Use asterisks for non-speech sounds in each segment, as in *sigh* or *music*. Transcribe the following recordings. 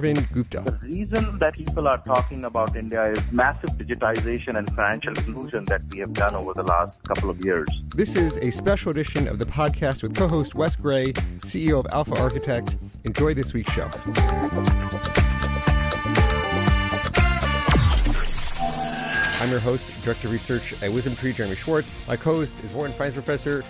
Arvind Gupta. The reason that people are talking about India is massive digitization and financial inclusion that we have done over the last couple of years. This is a special edition of the podcast with co-host Wes Gray, CEO of Alpha Architect. Enjoy this week's show. I'm your host, Director of Research at Wisdom Tree, Jeremy Schwartz. My co-host is Wharton Finance Professor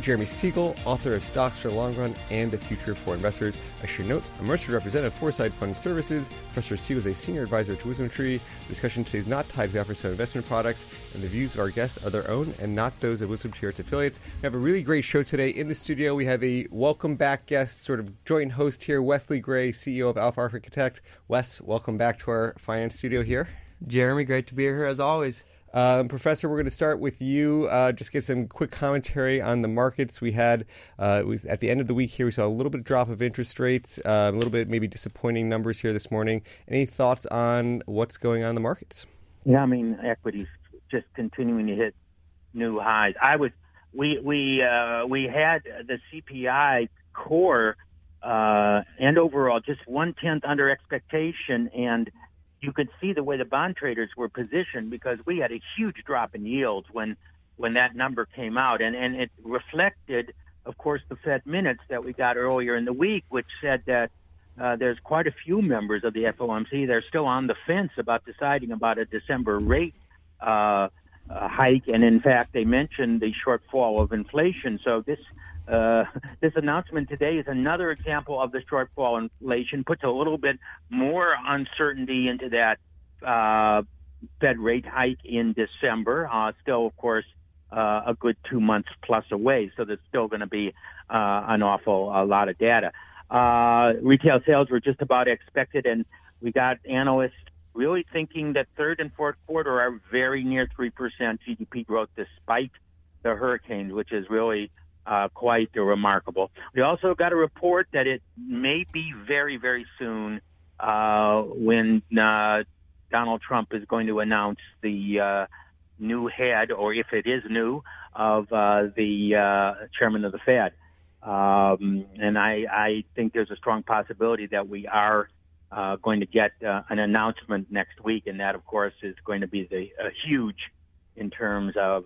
Jeremy Siegel, author of Stocks for the Long Run and the Future for Investors. I should note, I'm registered representative of Foreside Fund Services. Professor Siegel is a senior advisor to WisdomTree. The discussion today is not tied to the offers of investment products, and the views of our guests are their own and not those of WisdomTree or its affiliates. We have a really great show today. In the studio, we have a welcome back guest, sort of joint host here, Wesley Gray, CEO of Alpha Architect. Wes, welcome back to our finance studio here. Jeremy, great to be here as always. Um, Professor, we're going to start with you. Uh, just get some quick commentary on the markets. We had uh, at the end of the week here, we saw a little bit of drop of interest rates, uh, a little bit maybe disappointing numbers here this morning. Any thoughts on what's going on in the markets? Yeah, I mean, equities just continuing to hit new highs. I was we we uh, we had the CPI core uh, and overall just one tenth under expectation and you could see the way the bond traders were positioned because we had a huge drop in yields when when that number came out, and and it reflected, of course, the Fed minutes that we got earlier in the week, which said that. Uh, there's quite a few members of the FOMC. They're still on the fence about deciding about a December rate uh, uh, hike, and in fact, they mentioned the shortfall of inflation. So this uh, *laughs* this announcement today is another example of the shortfall inflation, puts a little bit more uncertainty into that uh, Fed rate hike in December. Uh, still, of course, uh, a good two months plus away, so there's still going to be uh, an awful lot of data. Uh, retail sales were just about expected, and we got analysts really thinking that third and fourth quarter are very near 3% GDP growth despite the hurricanes, which is really uh, quite remarkable. We also got a report that it may be very, very soon uh, when uh, Donald Trump is going to announce the uh, new head, or if it is new, of uh, the uh, chairman of the Fed. Um, and I, I think there's a strong possibility that we are uh, going to get an announcement next week, and that, of course, is going to be the huge in terms of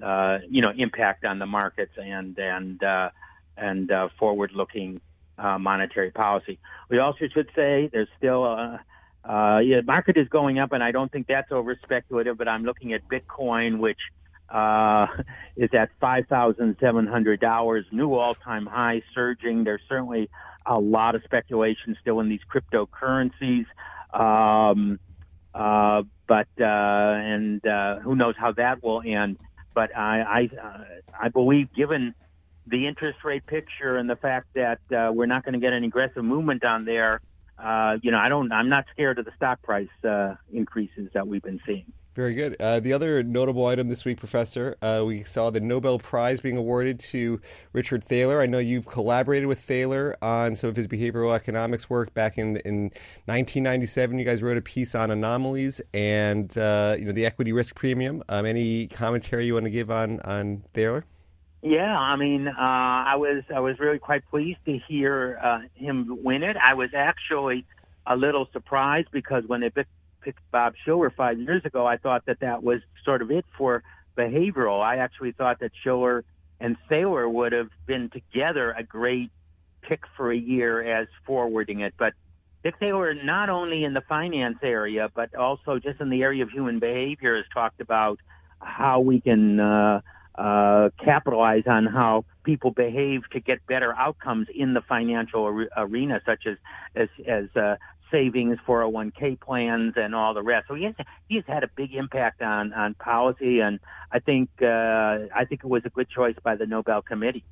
uh, uh, you know impact on the markets and and uh, and uh, forward-looking uh, monetary policy. We also should say there's still a uh, yeah, market is going up, and I don't think that's over speculative. But I'm looking at Bitcoin, which uh, *laughs* is at five thousand seven hundred dollars, new all-time high, surging. There's certainly a lot of speculation still in these cryptocurrencies. Um, uh, but uh, and uh, who knows how that will end? But I I, uh, I believe, given the interest rate picture and the fact that uh, we're not going to get any aggressive movement on there, uh, you know, I don't. I'm not scared of the stock price uh, increases that we've been seeing. Very good. Uh, the other notable item this week, Professor, uh, we saw the Nobel Prize being awarded to Richard Thaler. I know you've collaborated with Thaler on some of his behavioral economics work back in in 1997. You guys wrote a piece on anomalies and uh, you know the equity risk premium. Um, any commentary you want to give on on Thaler? Yeah, I mean, uh, I was I was really quite pleased to hear uh, him win it. I was actually a little surprised because when they picked Bob Shiller five years ago, I thought that that was sort of it for behavioral. I actually thought that Shiller and Thaler would have been together a great pick for a year as forwarding it. But Dick Thaler, not only in the finance area, but also just in the area of human behavior, has talked about how we can uh, uh, capitalize on how people behave to get better outcomes in the financial arena, such as as, as uh, savings, 401k plans, and all the rest. So he has he has had a big impact on on policy, and I think uh, I think it was a good choice by the Nobel Committee.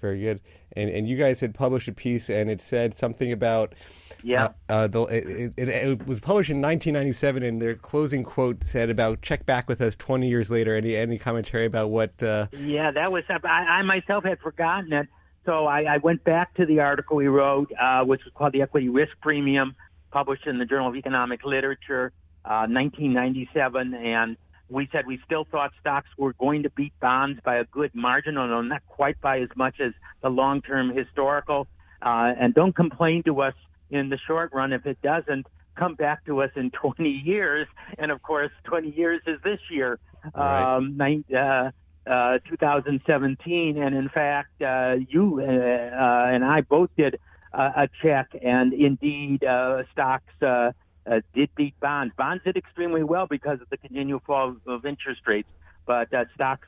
Very good. And and you guys had published a piece, and it said something about Yeah. Uh, uh, the, it, it, it was published in 1997, and their closing quote said about check back with us 20 years later. Any any commentary about what? Uh, Yeah, that was. I, I myself had forgotten it, so I, I went back to the article we wrote, uh, which was called "The Equity Risk Premium," published in the Journal of Economic Literature, uh, 1997, and we said we still thought stocks were going to beat bonds by a good margin, although not quite by as much as the long-term historical. Uh, and don't complain to us in the short run if it doesn't. Come back to us in 20 years, and of course, 20 years is this year, Right. um, nine, uh, uh, 2017. And in fact, uh, you uh, uh, and I both did uh, a check, and indeed, stocks did beat bonds. Bonds did extremely well because of the continual fall of interest rates, but stocks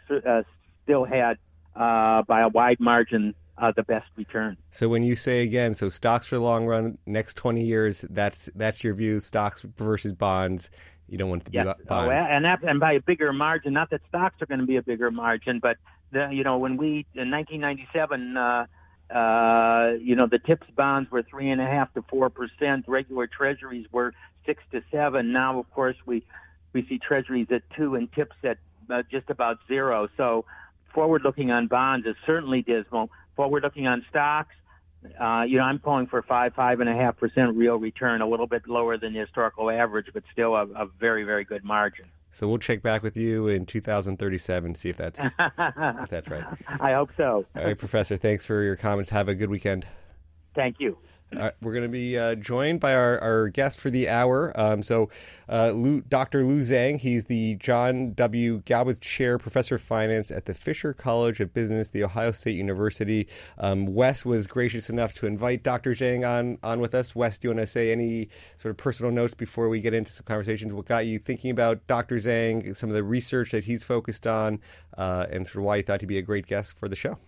still had, by a wide margin, the best return. so when you say again, so stocks for the long run, next 20 years, that's that's your view. Stocks versus bonds. You don't want to do Yes, bonds. oh, and that, and by a bigger margin. Not that stocks are going to be a bigger margin, but the, you know when we in 1997, uh, uh, you know the TIPS bonds were three and a half to four percent. Regular Treasuries were six to seven. Now, of course, we we see Treasuries at two and TIPS at uh, just about zero. So forward looking on bonds is certainly dismal. Forward looking on stocks. Uh, you know, I'm calling for five, five and a half percent real return, a little bit lower than the historical average, but still a, a very, very good margin. So we'll check back with you in 2037, see if that's *laughs* if that's right. I hope so. All right, Professor. Thanks for your comments. Have a good weekend. Thank you. Right, we're going to be uh, joined by our, our guest for the hour. Um, so, uh, Lu, Dr. Lu Zhang, he's the John W. Galbreath Chair, Professor of Finance at the Fisher College of Business, The Ohio State University. Um, Wes was gracious enough to invite Dr. Zhang on, on with us. Wes, do you want to say any sort of personal notes before we get into some conversations? What got you thinking about Dr. Zhang, some of the research that he's focused on, uh, and sort of why you thought he'd be a great guest for the show?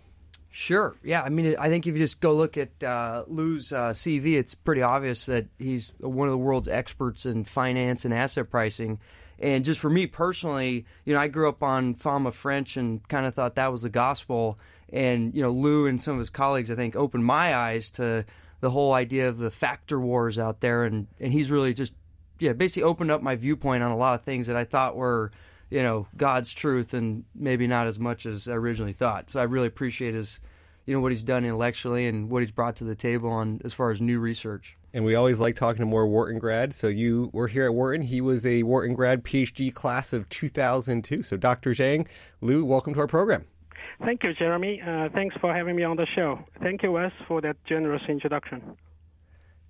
Sure. Yeah. I mean, I think if you just go look at uh, Lu's uh, CV, it's pretty obvious that he's one of the world's experts in finance and asset pricing. And just for me personally, you know, I grew up on Fama French and kind of thought that was the gospel. And, you know, Lu and some of his colleagues, I think, opened my eyes to the whole idea of the factor wars out there. And, and he's really just, yeah, basically opened up my viewpoint on a lot of things that I thought were you know God's truth and maybe not as much as I originally thought. So I really appreciate his you know what he's done intellectually and what he's brought to the table on as far as new research. And we always like talking to more Wharton grads. So you were here at Wharton. He was a Wharton grad PhD class of 2002. So Dr. Zhang, Lu, welcome to our program. Thank you, Jeremy. Uh, thanks for having me on the show. Thank you, Wes, for that generous introduction.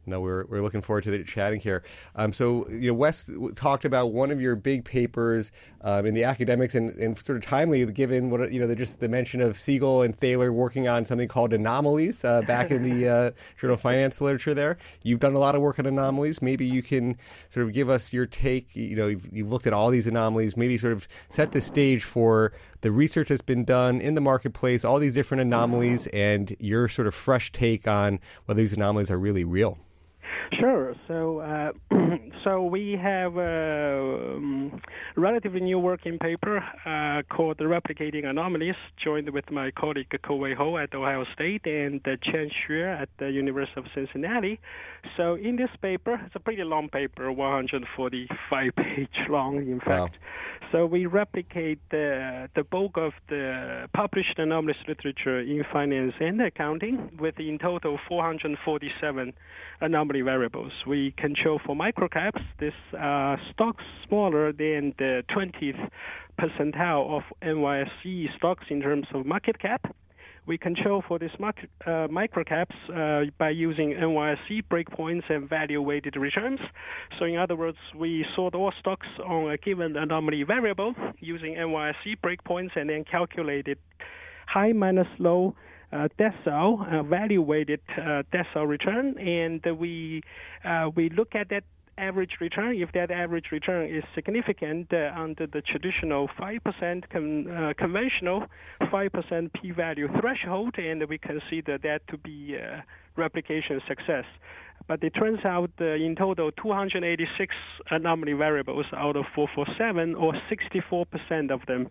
No, we're, we're looking forward to the chatting here. Um, so, you know, Wes talked about one of your big papers um, in the academics and, and sort of timely, given what you know, the, just the mention of Siegel and Thaler working on something called anomalies uh, back in the *laughs* uh, Journal of Finance literature. There, you've done a lot of work on anomalies. Maybe you can sort of give us your take. You know, you've, you've looked at all these anomalies. Maybe sort of set the stage for the research that's been done in the marketplace, all these different anomalies, and your sort of fresh take on whether these anomalies are really real. Sure. So, uh, *clears throat* so we have a um, relatively new working paper uh, called Replicating Anomalies," joined with my colleague Kewei Hou at Ohio State and uh, Chen Xue at the University of Cincinnati. So, in this paper, it's a pretty long paper, 145 *laughs* page long, in fact. Wow. So we replicate the the bulk of the published anomalous literature in finance and accounting, with in total 447 anomaly variables. We control for microcaps. This uh, stocks smaller than the 20th percentile of NYSE stocks in terms of market cap. We control for these uh, microcaps uh, by using NYSE breakpoints and value-weighted returns. So, in other words, we sort all stocks on a given anomaly variable using NYSE breakpoints and then calculated high minus low uh, decile, uh, value-weighted uh, decile return, and we uh, we look at that average return. If that average return is significant uh, under the traditional 5% con- uh, conventional 5% p-value threshold, and we consider that to be uh, replication success. But it turns out uh, in total 286 anomaly variables out of 447, or 64% of them,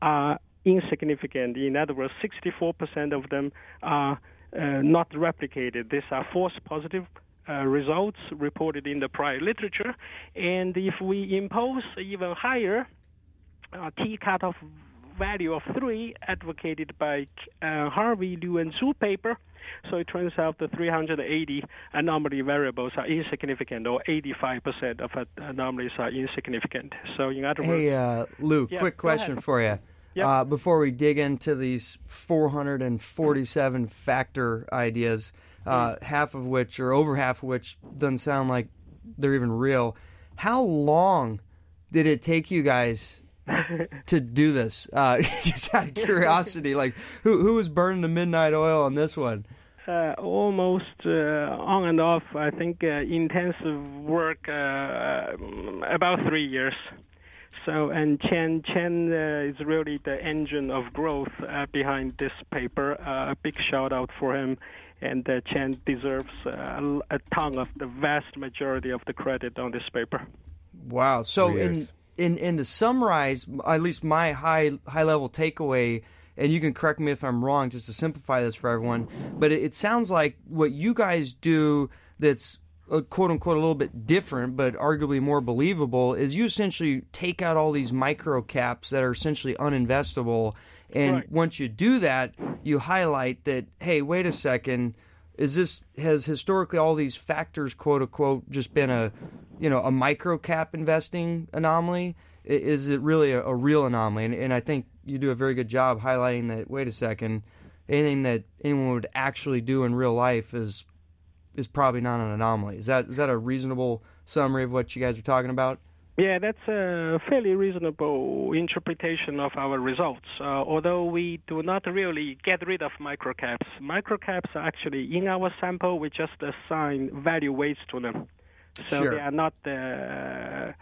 are insignificant. In other words, 64% of them are uh, not replicated. These are false positive uh, results reported in the prior literature. And if we impose even higher uh, t cutoff value of 3 advocated by uh, Harvey, Liu, and Zhu paper, so it turns out the 380 anomaly variables are insignificant, or 85% of anomalies are insignificant. So, in other hey, words, uh, Lu, Yeah, quick question for you. Yep. Uh, before we dig into these 447 factor ideas, uh, Mm. half of which, or over half of which, doesn't sound like they're even real, how long did it take you guys *laughs* to do this? Uh, *laughs* just out of curiosity, like who who was burning the midnight oil on this one? uh, almost uh, on and off. I think uh, intensive work uh, about three years. So and Chen Chen uh, is really the engine of growth uh, behind this paper. Uh, a big shout out for him, and uh, Chen deserves uh, a ton of the vast majority of the credit on this paper. Wow. So in, in in to summarize, at least my high high level takeaway, and you can correct me if I'm wrong, just to simplify this for everyone. But it, it sounds like what you guys do that's uh, quote unquote a little bit different, but arguably more believable, is you essentially take out all these micro caps that are essentially uninvestable, and Right. once you do that, you highlight that hey, wait a second is this has historically all these factors quote unquote just been a you know a micro cap investing anomaly? Is it really a, a real anomaly? And, and i think you do a very good job highlighting that wait a second anything that anyone would actually do in real life is is probably not an anomaly. Is that is that a reasonable summary of what you guys are talking about Yeah, that's a fairly reasonable interpretation of our results. Uh, although we do not really get rid of microcaps, microcaps are actually in our sample. We just assign value weights to them, so Sure. they are not uh,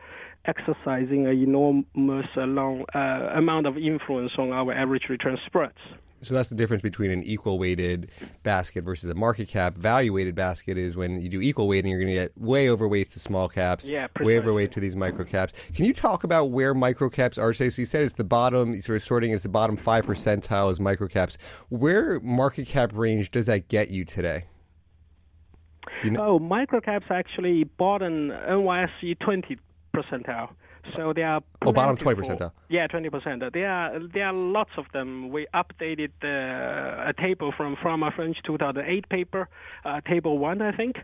exercising an enormous long, uh, amount of influence on our average return spreads. So that's the difference between an equal weighted basket versus a market cap. Value weighted basket is when you do equal weighting, you're going to get way overweights to small caps, Yeah, way overweight to these micro caps. Can you talk about where micro caps are today? So you said it's the bottom, you sort of sorting it's the bottom 5 percentile as micro caps. Where market cap range does that get you today? You know, Oh, microcaps actually bottom NYSE 20 percentile. So they are Oh, bottom twenty percent. Yeah, 20 percent. There are there are lots of them. We updated uh, a table from from a French 2008 paper, uh, table one, I think.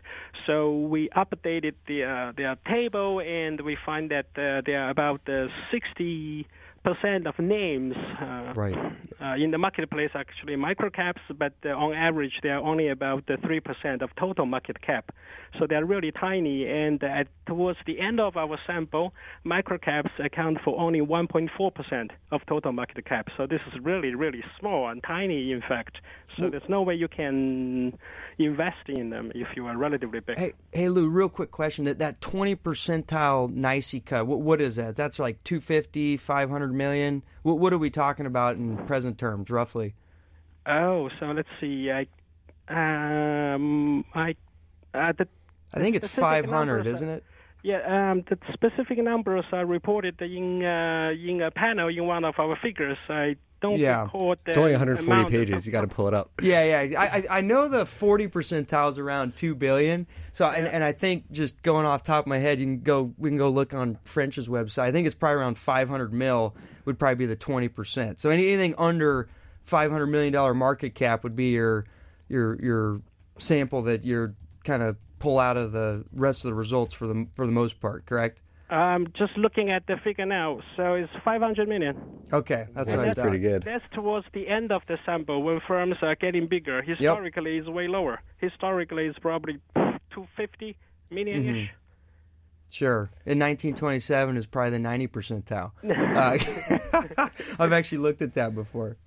So we updated the uh, their table, and we find that uh, there are about uh, 60 percent of names uh, Right. uh, in the marketplace actually microcaps, but uh, on average they are only about uh, three percent of total market cap. So they are really tiny, and at, towards the end of our sample, microcaps account for only 1.4 percent of total market cap. So this is really really small and tiny, in fact. So there's no way you can invest in them if you are relatively big. hey hey lu real quick question that that 20 percentile NYSE cut what, what is that that's like 250 500 million what, what are we talking about in present terms roughly Oh, so let's see. I, um, I, uh, the I think it's 500, numbers isn't it? Yeah, um, the specific numbers are reported in uh, in a panel in one of our figures. I don't Yeah. recall the it's only 140 amount pages. of- You got to pull it up. Yeah, yeah. I, I I know the 40 percentile is around 2 billion. So, and, and I think just going off top of my head, you can go, we can go look on French's website. I think it's probably around 500 mil would probably be the 20%. So anything under 500 million dollar market cap would be your, your, your sample that you're kind of pull out of the rest of the results for the, for the most part, correct? I'm just looking at the figure now. So it's 500 million. Okay, that's what That's thought. pretty good. That's towards the end of the sample when firms are getting bigger. Historically, it's way lower. Historically, it's probably 250 million ish. Mm-hmm. Sure. In 1927 is probably the 90 percentile. *laughs* Uh, *laughs* I've actually looked at that before.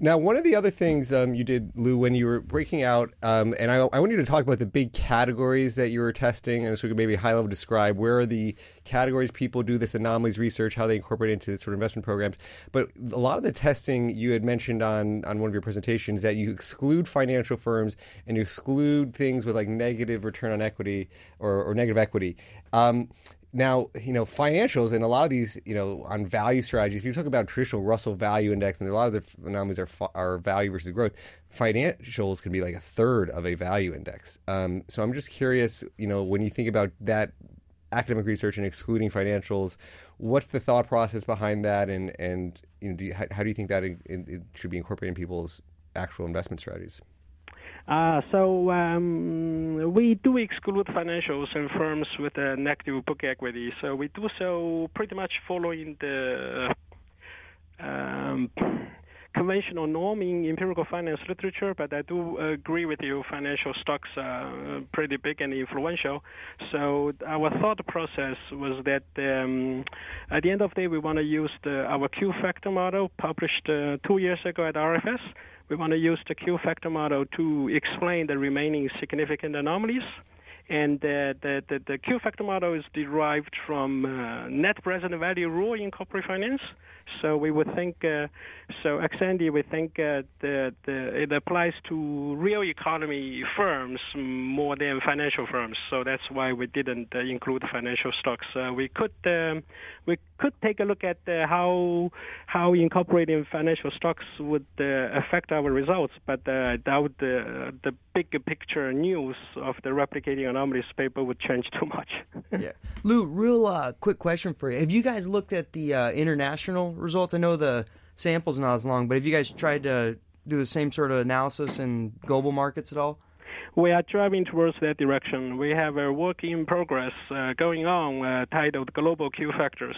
Now, one of the other things um, you did, Lu, when you were breaking out, um, and I, I want you to talk about the big categories that you were testing, and so we could maybe high level describe where are the categories people do this anomalies research, how they incorporate it into sort of investment programs. But a lot of the testing you had mentioned on on one of your presentations that you exclude financial firms and you exclude things with like negative return on equity or, or negative equity. Um, now, you know, financials and a lot of these, you know, on value strategies, if you talk about traditional Russell value index and a lot of the anomalies are, are value versus growth, financials can be like a third of a value index. Um, so I'm just curious, you know, when you think about that academic research and excluding financials, what's the thought process behind that? And, and you know, do you, how, how, do you think that it, it should be incorporated in people's actual investment strategies? Uh, so um, we do exclude financials and firms with a negative book equity. So we do so pretty much following the um, conventional norm in empirical finance literature, but I do agree with you. Financial stocks are pretty big and influential. So our thought process was that um, at the end of the day, we want to use the, our Q factor model published uh, two years ago at RFS we want to use the Q factor model to explain the remaining significant anomalies. And the, the, the Q factor model is derived from uh, net present value rule in corporate finance. So we would think, uh, so Xandy, we think uh, the, it applies to real economy firms more than financial firms. So that's why we didn't uh, include financial stocks. Uh, we could um, we could take a look at uh, how how incorporating financial stocks would uh, affect our results, but I doubt the the big picture news of the replicating anomalies paper would change too much. *laughs* yeah, Lu, real quick question for you: Have you guys looked at the international results? I know the sample's not as long, but have you guys tried to do the same sort of analysis in global markets at all? We are driving towards that direction. We have a work in progress uh, going on uh, titled Global Q Factors.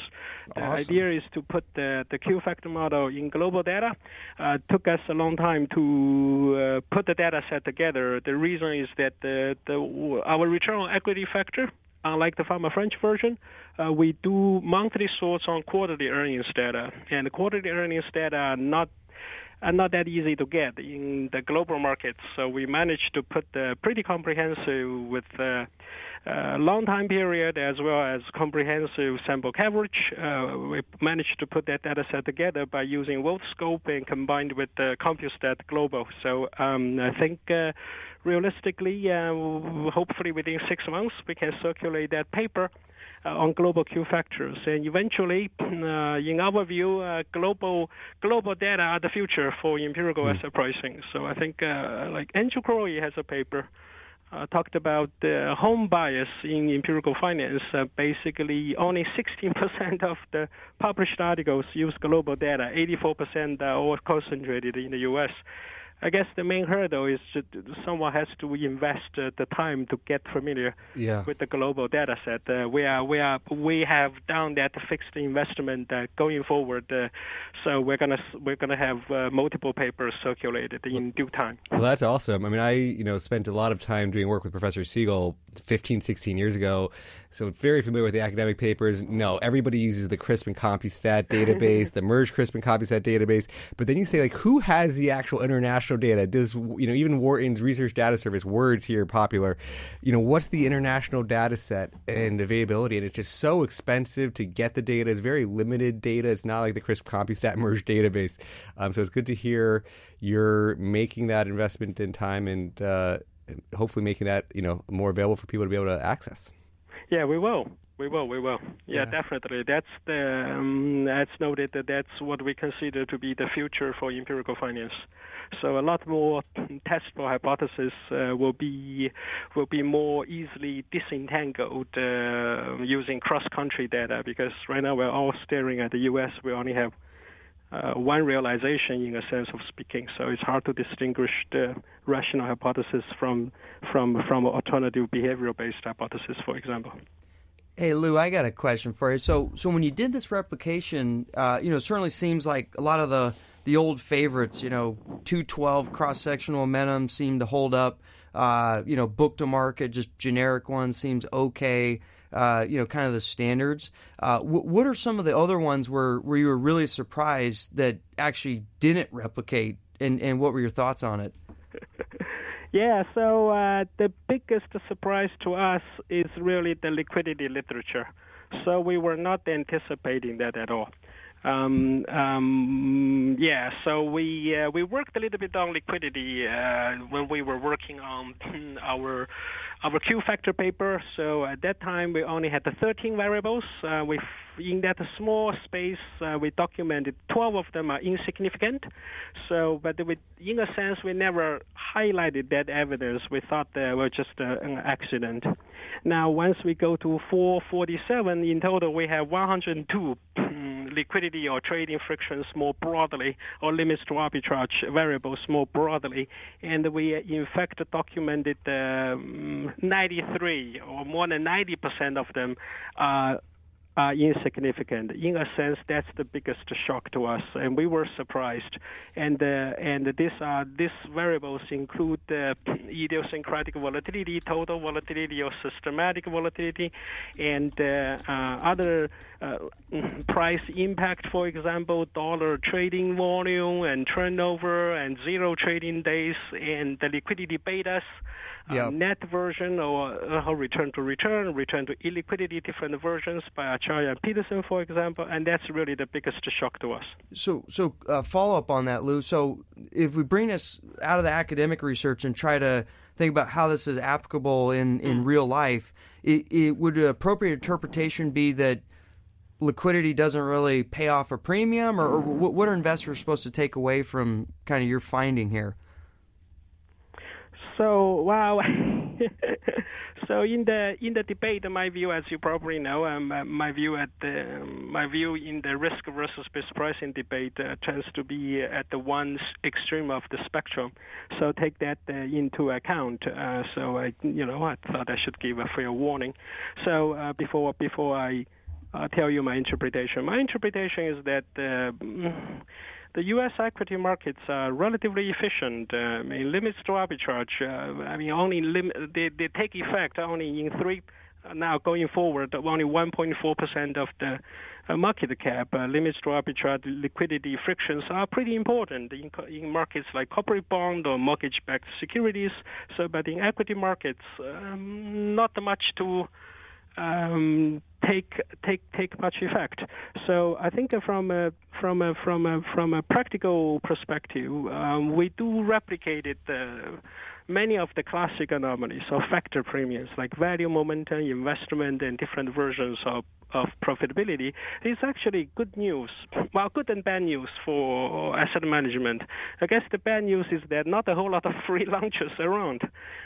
The awesome. idea is to put the, the Q factor model in global data. Uh, took us a long time to uh, put the data set together. The reason is that the, the, our return on equity factor unlike the Fama French version, uh, we do monthly sorts on quarterly earnings data, and the quarterly earnings data are not are not that easy to get in the global markets. So we managed to put the pretty comprehensive with uh, uh, long time period as well as comprehensive sample coverage. Uh, we managed to put that data set together by using Worldscope and combined with the CompuStat Global. So um, I think uh, realistically, uh, hopefully within six months, we can circulate that paper uh, on global Q factors. And eventually, *clears throat* uh, in our view, uh, global global data are the future for empirical mm. asset pricing. So I think uh, like Andrew Karolyi has a paper. Uh, talked about the home bias in empirical finance. Uh, basically, only 16% *laughs* of the published articles use global data. 84% are all concentrated in the U.S. I guess the main hurdle is someone has to invest uh, the time to get familiar yeah. with the global data set. Uh, we are we are we have done that fixed investment uh, going forward, uh, so we're gonna we're gonna have uh, multiple papers circulated in due time. Well, that's awesome. I mean, I you know spent a lot of time doing work with Professor Siegel 15, 16 years ago, so very familiar with the academic papers. No, everybody uses the CRSP and CompuStat database, the merged CRSP and CompuStat database. But then you say like, who has the actual international data? Does you know even Wharton's Research Data Service WRDS here popular? You know what's the international data set and availability? And it's just so expensive to get the data. It's very limited data. It's not like the CRSP CompuStat *laughs* merged database. Um, so it's good to hear you're making that investment in time and. Uh, hopefully making that you know more available for people to be able to access. Yeah, we will. We will, we will. Yeah, yeah. definitely. That's the um, as noted that that's what we consider to be the future for empirical finance. So a lot more testable hypotheses uh, will be will be more easily disentangled uh, using cross-country data because right now we're all staring at the U.S. We only have uh, one realization in a sense of speaking. So it's hard to distinguish the rational hypothesis from from from alternative behavioral based hypothesis, for example. Hey Lu, I got a question for you. So so when you did this replication, uh, you know, it certainly seems like a lot of the the old favorites, you know, 212 cross sectional momentum seemed to hold up. Uh, you know, book to market, just generic one seems okay uh, you know, kind of the standards. Uh, w- what are some of the other ones where, where you were really surprised that actually didn't replicate, and, and what were your thoughts on it? *laughs* yeah, so uh, the biggest surprise to us is really the liquidity literature. So we were not anticipating that at all. Um, um, yeah, so we uh, we worked a little bit on liquidity uh, when we were working on *clears throat* our our Q factor paper. So at that time, we only had the 13 variables. Uh, we in that small space, uh, we documented 12 of them are insignificant. So, but we, in a sense, we never highlighted that evidence. We thought they were just uh, an accident. Now, once we go to 447, in total, we have 102 liquidity or trading frictions more broadly, or limits to arbitrage variables more broadly. And we, in fact, documented um, 93 or more than 90% of them are are insignificant. In a sense, that's the biggest shock to us, and we were surprised. And uh, and these are these variables include uh, idiosyncratic volatility, total volatility, or systematic volatility, and uh, uh other uh, price impact. For example, dollar trading volume and turnover, and zero trading days, and the liquidity betas yep. net version or uh, return to return, return to illiquidity, different versions by Acharya and Pedersen, for example, and that's really the biggest shock to us. So, so uh, follow up on that, Lu. So, if we bring us out of the academic research and try to think about how this is applicable in, in mm. real life, it, it would an appropriate interpretation be that liquidity doesn't really pay off a premium, or, or what are investors supposed to take away from kind of your finding here? So wow. *laughs* so in the in the debate, my view, as you probably know, um, my view at the, my view in the risk versus risk pricing debate uh, tends to be at the one extreme of the spectrum. So take that uh, into account. Uh, so I, you know, I thought I should give a fair warning. So uh, before before I uh, tell you my interpretation, my interpretation is that uh, the U.S. equity markets are relatively efficient. Mean, limits to arbitrage. Uh, I mean, only lim- they, they take effect only in three. Now going forward, only 1.4% of the uh, market cap uh, limits to arbitrage liquidity frictions are pretty important in, in markets like corporate bond or mortgage-backed securities. So, but in equity markets, um, not much to um, take take take much effect. So I think from a from a from a from a practical perspective, um, we do replicate it. Uh, many of the classic anomalies of factor premiums like value momentum, investment, and different versions of of profitability is actually good news. Well, good and bad news for asset management. I guess the bad news is that not a whole lot of *laughs* free lunches around.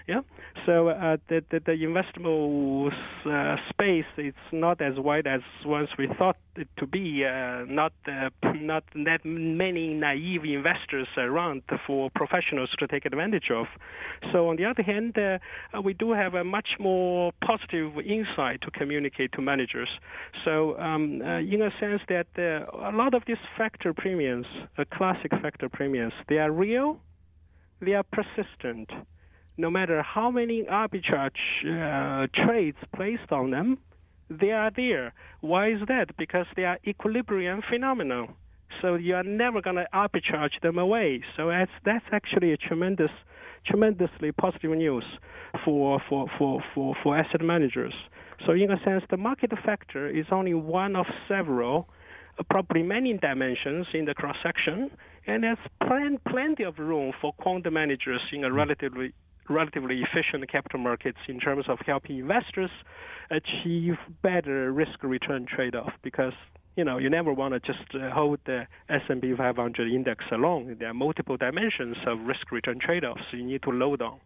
Yeah. So uh, the, the, the investable uh, space it's not as wide as once we thought it to be. Uh, not uh, not that many naive investors around for professionals to take advantage of. So on the other hand, uh, we do have a much more positive insight to communicate to managers. So, um, uh, in a sense, that uh, a lot of these factor premiums, uh, classic factor premiums, they are real, they are persistent. No matter how many arbitrage uh, trades placed on them, they are there. Why is that? Because they are equilibrium phenomena. So you are never going to arbitrage them away. So that's that's actually a tremendous, tremendously positive news for for for for, for asset managers. So in a sense, the market factor is only one of several, uh, probably many dimensions in the cross section, and there's plen- plenty of room for quant managers in a relatively relatively efficient capital markets in terms of helping investors achieve better risk return trade off because you know you never want to just uh, hold the S&P 500 index alone there are multiple dimensions of risk return trade offs you need to load on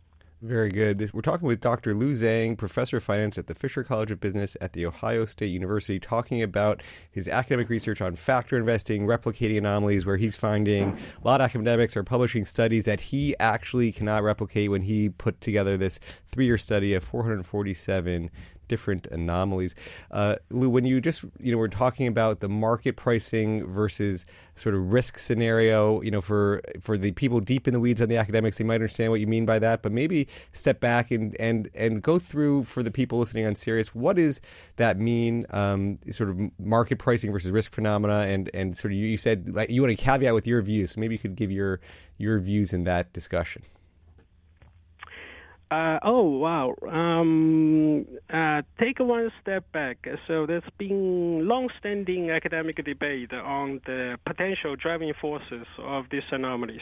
very good. We're talking with Dr. Lu Zhang, professor of finance at the Fisher College of Business at The Ohio State University, talking about his academic research on factor investing, replicating anomalies, where he's finding a lot of academics are publishing studies that he actually cannot replicate when he put together this three year study of 447 different anomalies. Uh, Lu, when you just you know we're talking about the market pricing versus sort of risk scenario, you know, for for the people deep in the weeds on the academics, they might understand what you mean by that. But maybe step back and and and go through for the people listening on Sirius, what does that mean? Um, sort of market pricing versus risk phenomena, and and sort of you, you said like you want to caveat with your views. So maybe you could give your your views in that discussion. Uh, oh wow! Um, uh, take one step back. So there's been long-standing academic debate on the potential driving forces of these anomalies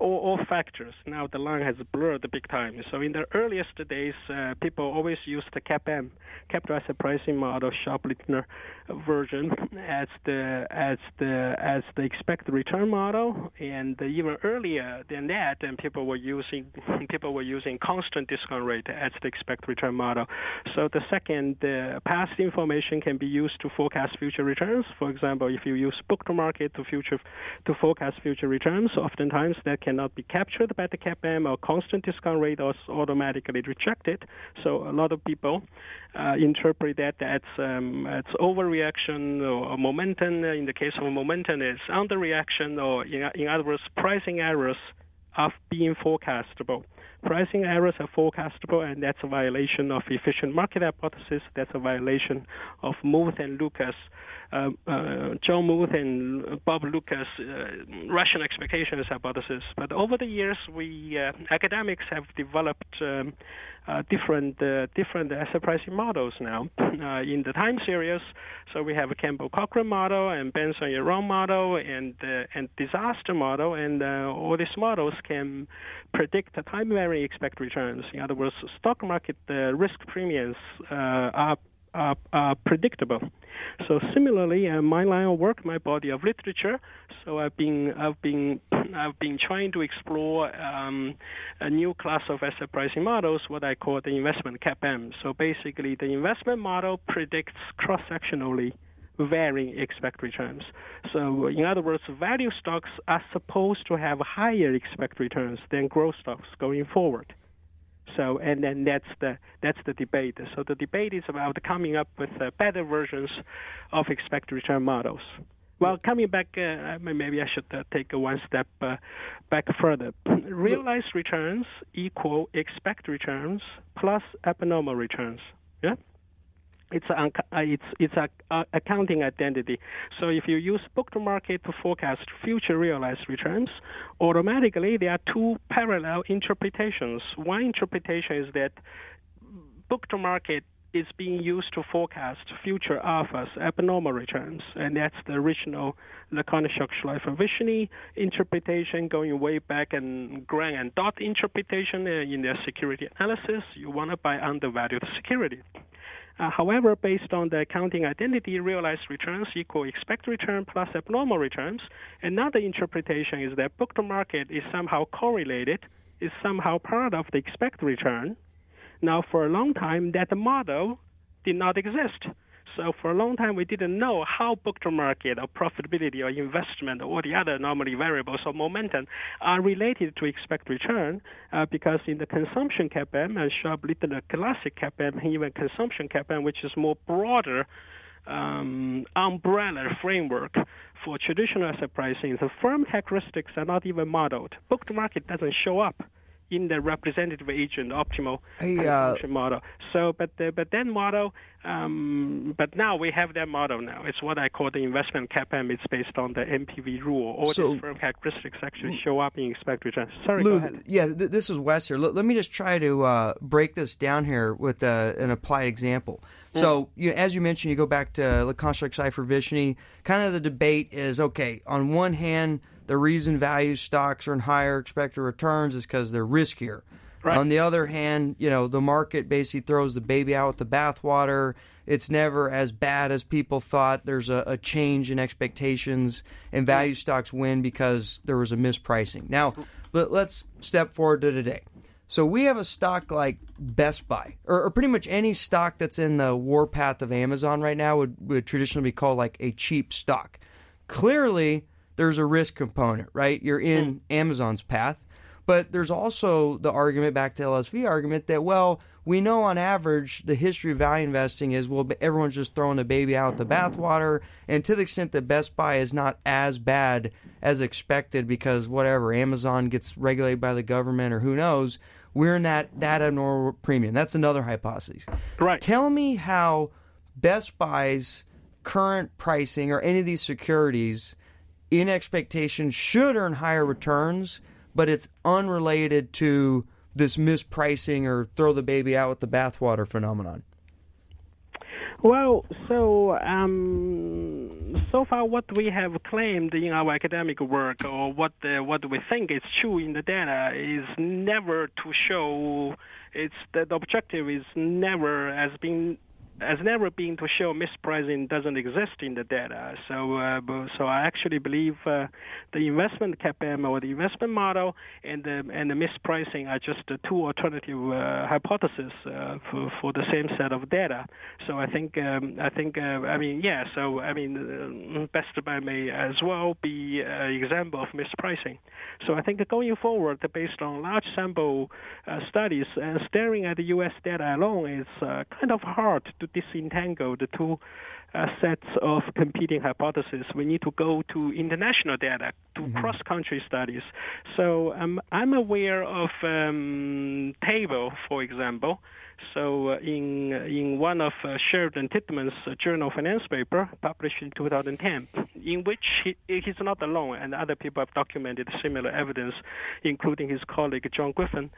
or, or factors. Now the line has blurred big time. So in the earliest days, uh, people always used the CAPM, capital asset pricing model, Sharpe-Lintner version, as the as the as the expected return model, and even earlier than that, and people were using *laughs* people were using constant discount rate as the expected return model. So the second, the past information can be used to forecast future returns. For example, if you use book to market to future to forecast future returns, oftentimes that cannot be captured by the CAPM or constant discount rate or automatically rejected. So a lot of people uh, interpret that as um, as overreaction or momentum. In the case of momentum, it's underreaction, or in, in other words, pricing errors of being forecastable. Pricing errors are forecastable, and that's a violation of efficient market hypothesis. That's a violation of Muth and Lucas, uh, uh, John Muth and Bob Lucas uh, rational expectations hypothesis. But over the years, we uh, academics have developed um, uh, different uh, different asset pricing models now in the time series. So we have a Campbell Cochrane model and Bansal Yaron model and and disaster model, and all these models can predict the time varying expected returns. In other words, stock market risk premiums are, are, are predictable. So similarly, uh, my line of work, my body of literature. So I've been I've been *clears throat* I've been trying to explore um, a new class of asset pricing models, what I call the investment CAPM. So basically, the investment model predicts cross-sectionally varying expected returns. So in other words, value stocks are supposed to have higher expected returns than growth stocks going forward. So and then that's the that's the debate. So the debate is about coming up with uh, better versions of expected return models. Well, coming back, uh, maybe I should uh, take one step uh, back further. Realized returns equal expected returns plus abnormal returns. Yeah it's a, uh, it's it's a, a, accounting identity. So if you use book to market to forecast future realized returns, automatically there are two parallel interpretations. One interpretation is that book to market is being used to forecast future alphas, abnormal returns, and that's the original Lakonishok Shleifer Vishny interpretation going way back and Graham and Dodd interpretation uh, in their security analysis. You want to buy undervalued security. Uh, however, based on the accounting identity, realized returns equal expected return plus abnormal returns. Another interpretation is that book to market is somehow correlated, is somehow part of the expected return. Now, for a long time, that model did not exist. So for a long time, we didn't know how book to market or profitability or investment or the other anomaly variables or momentum are related to expect return uh, because in the consumption CAPM and Sharpe-Lintner classic CAPM, and even consumption CAPM, which is more broader um, umbrella framework for traditional asset pricing, the firm characteristics are not even modeled. Book to market doesn't show up in the representative agent optimal hey, uh, model. So, but uh, but that model, um, but now we have that model now. It's what I call the investment CAPM. It's based on the NPV rule. All so, these firm characteristics actually show up in expected returns. Sorry, Lu. Yeah, th- this is Wes here. L- let me just try to uh, break this down here with uh, an applied example. Mm. So, you, as you mentioned, you go back to Lakonishok Shleifer Vishny. Kind of the debate is okay. On one hand the reason value stocks earn higher expected returns is because they're riskier. Right. On the other hand, you know, the market basically throws the baby out with the bathwater. It's never as bad as people thought. There's a, a change in expectations, and value stocks win because there was a mispricing. Now, let, us step forward to today. So we have a stock like Best Buy, or, or, pretty much any stock that's in the warpath of Amazon right now would, would traditionally be called like a cheap stock. Clearly, there's a risk component, right? You're in mm. Amazon's path. But there's also the argument, back to LSV argument, that, well, we know on average the history of value investing is, well, everyone's just throwing the baby out the bathwater. And to the extent that Best Buy is not as bad as expected because whatever, Amazon gets regulated by the government or who knows, we're in that, that abnormal premium. That's another hypothesis. Right. Tell me how Best Buy's current pricing or any of these securities in expectation should earn higher returns, but it's unrelated to this mispricing or throw the baby out with the bathwater phenomenon. Well, so um, so far, what we have claimed in our academic work, or what uh, what we think is true in the data, is never to show. It's that the objective is never has been has never been to show mispricing doesn't exist in the data. So, uh, so I actually believe uh, the investment CAPM or the investment model and the and the mispricing are just two alternative uh, hypotheses uh, for for the same set of data. So I think um, I think uh, I mean yeah. So I mean uh, Best Buy may as well be an example of mispricing. So I think going forward, based on large sample studies and staring at the U.S. data alone is kind of hard to disentangle the two uh, sets of competing hypotheses. We need to go to international data, to mm-hmm. cross-country studies. So um, I'm aware of um, table, for example. So uh, in in one of uh, Sheridan Titman's uh, Journal of Finance paper published in 2010, in which he, he's not alone, and other people have documented similar evidence, including his colleague John Griffin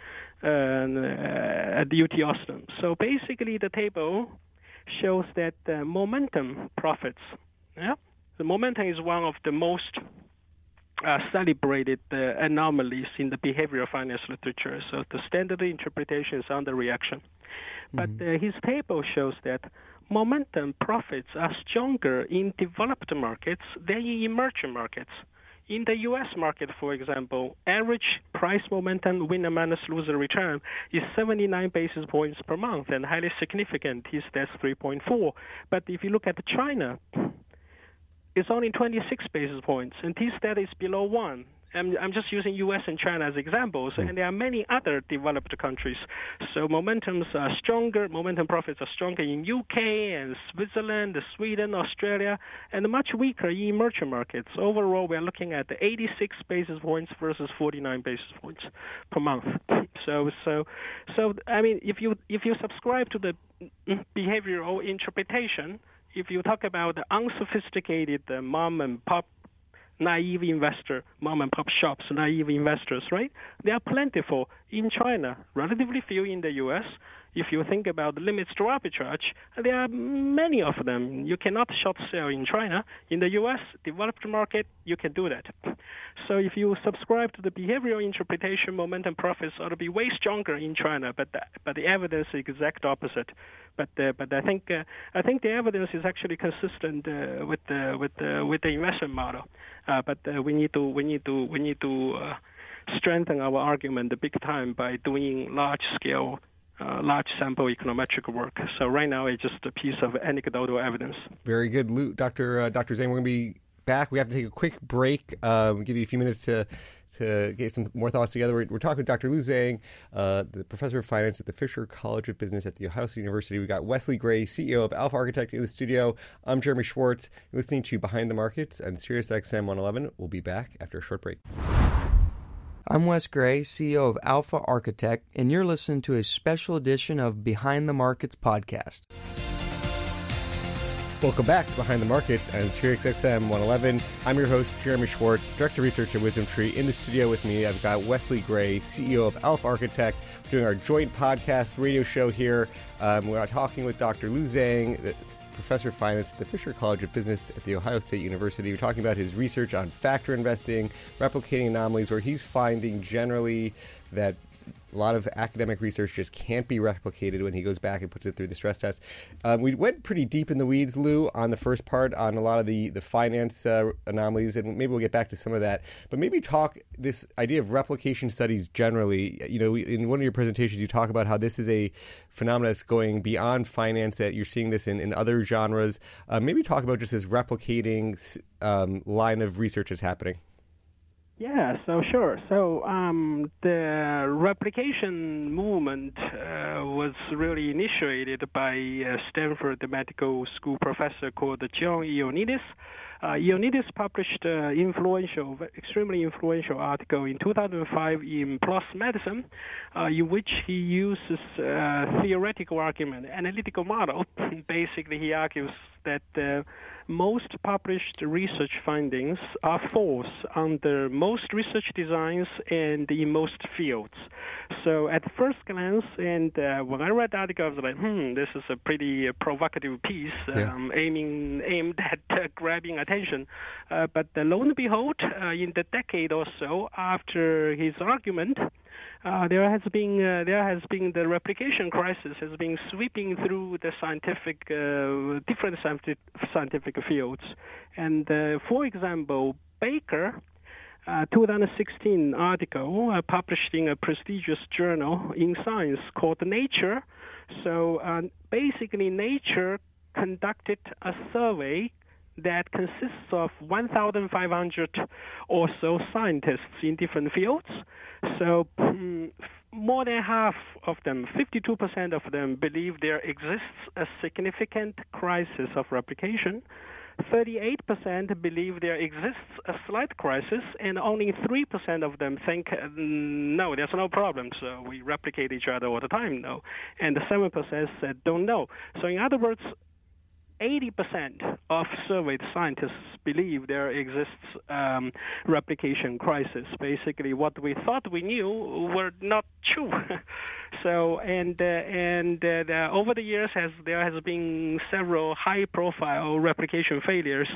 uh, at UT Austin. So basically, the table shows that uh, momentum profits. Yeah, the momentum is one of the most uh, celebrated uh, anomalies in the behavioral finance literature. So the standard interpretation is underreaction. Mm-hmm. But uh, his table shows that momentum profits are stronger in developed markets than in emerging markets. In the U.S. market, for example, average price momentum winner minus loser return is 79 basis points per month and highly significant. Is that's 3.4. But if you look at China, it's only 26 basis points, and T stat is below one. I'm, I'm just using U.S. and China as examples, mm. and there are many other developed countries. So momentums are stronger. Momentum profits are stronger in U.K. and Switzerland, Sweden, Australia, and much weaker in emerging markets. Overall, we are looking at 86 basis points versus 49 basis points per month. *laughs* So, so, so I mean, if you if you subscribe to the behavioral interpretation, if you talk about the unsophisticated uh, mom and pop naive investor, mom and pop shops, naive investors, right? They are plentiful in China, relatively few in the U.S. If you think about the limits to arbitrage, there are many of them. You cannot short sell in China. In the U.S., developed market, you can do that. So if you subscribe to the behavioral interpretation, momentum profits ought to be way stronger in China, but the, but the evidence is exact opposite. But uh, but I think uh, I think the evidence is actually consistent uh, with the with the with the investment model. But we need to we need to we need to strengthen our argument big time by doing large scale uh, large sample econometric work. So right now it's just a piece of anecdotal evidence. Very good. Dr. Uh, Dr. Zhang, we're going to be back. We have to take a quick break. Um, give you a few minutes to to get some more thoughts together. We're, we're talking with Dr. Lu Zhang, uh, the professor of finance at the Fisher College of Business at the Ohio State University. We got Wesley Gray, CEO of Alpha Architect, in the studio. I'm Jeremy Schwartz, listening to Behind the Markets and SiriusXM 111. We'll be back after a short break. I'm Wes Gray, CEO of Alpha Architect, and you're listening to a special edition of Behind the Markets podcast. Welcome back to Behind the Markets and SiriusXM 111. I'm your host, Jeremy Schwartz, Director of Research at WisdomTree. In the studio with me, I've got Wesley Gray, CEO of Alpha Architect, doing our joint podcast radio show here. Um, we're talking with Dr. Lu Zhang, the professor of finance at the Fisher College of Business at The Ohio State University. We're talking about his research on factor investing, replicating anomalies, where he's finding generally that a lot of academic research just can't be replicated when he goes back and puts it through the stress test. Um, we went pretty deep in the weeds, Lu, on the first part on a lot of the the finance uh, anomalies, and maybe we'll get back to some of that. But maybe talk this idea of replication studies generally. You know, in one of your presentations, you talk about how this is a phenomenon that's going beyond finance. That you're seeing this in, in other genres. Uh, maybe talk about just this replicating um, line of research that's happening. Yeah, so sure. So um, the replication movement uh, was really initiated by a Stanford Medical School professor called John Ioannidis. Uh, Ioannidis published an influential, extremely influential article in 2005 in PLOS Medicine, uh, in which he uses uh, theoretical argument, analytical model. *laughs* Basically, he argues that uh, most published research findings are false under most research designs and in most fields. So at first glance, and uh, when I read the article, I was like, hmm, this is a pretty uh, provocative piece, Yeah. um, aiming aimed at uh, grabbing attention. Uh, but uh, lo and behold, uh, in the decade or so after his argument, uh, there has been uh, there has been the replication crisis has been sweeping through the scientific uh, different scientific scientific fields, and uh, for example, Baker. Uh, 2016 article published in a prestigious journal in science called Nature. So basically, Nature conducted a survey that consists of 1,500 or so scientists in different fields. So mm, more than half of them, 52% of them, believe there exists a significant crisis of replication. 38% believe there exists a slight crisis, and only 3% of them think, uh, no, there's no problem, so we replicate each other all the time, no. And 7% said, don't know. So, in other words, 80% of surveyed scientists believe there exists um, replication crisis. Basically, what we thought we knew were not true. *laughs* so, and uh, and uh, over the years, has there has been several high-profile replication failures.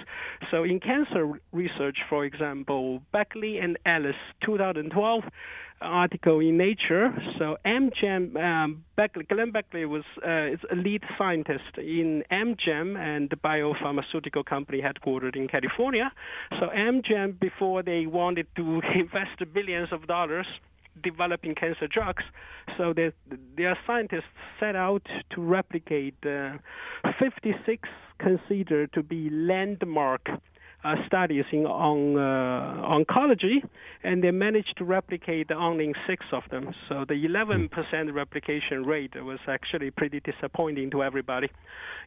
So, in cancer research, for example, Begley and Ellis, 2012 article in Nature. So Amgen, um, Begley, Glenn Begley was uh, is a lead scientist in Amgen and the biopharmaceutical company headquartered in California. So Amgen, before they wanted to *laughs* invest billions of dollars developing cancer drugs, so they, their scientists set out to replicate uh, 56 considered to be landmark uh, studies in on uh, oncology, and they managed to replicate only six of them. So the 11% replication rate was actually pretty disappointing to everybody,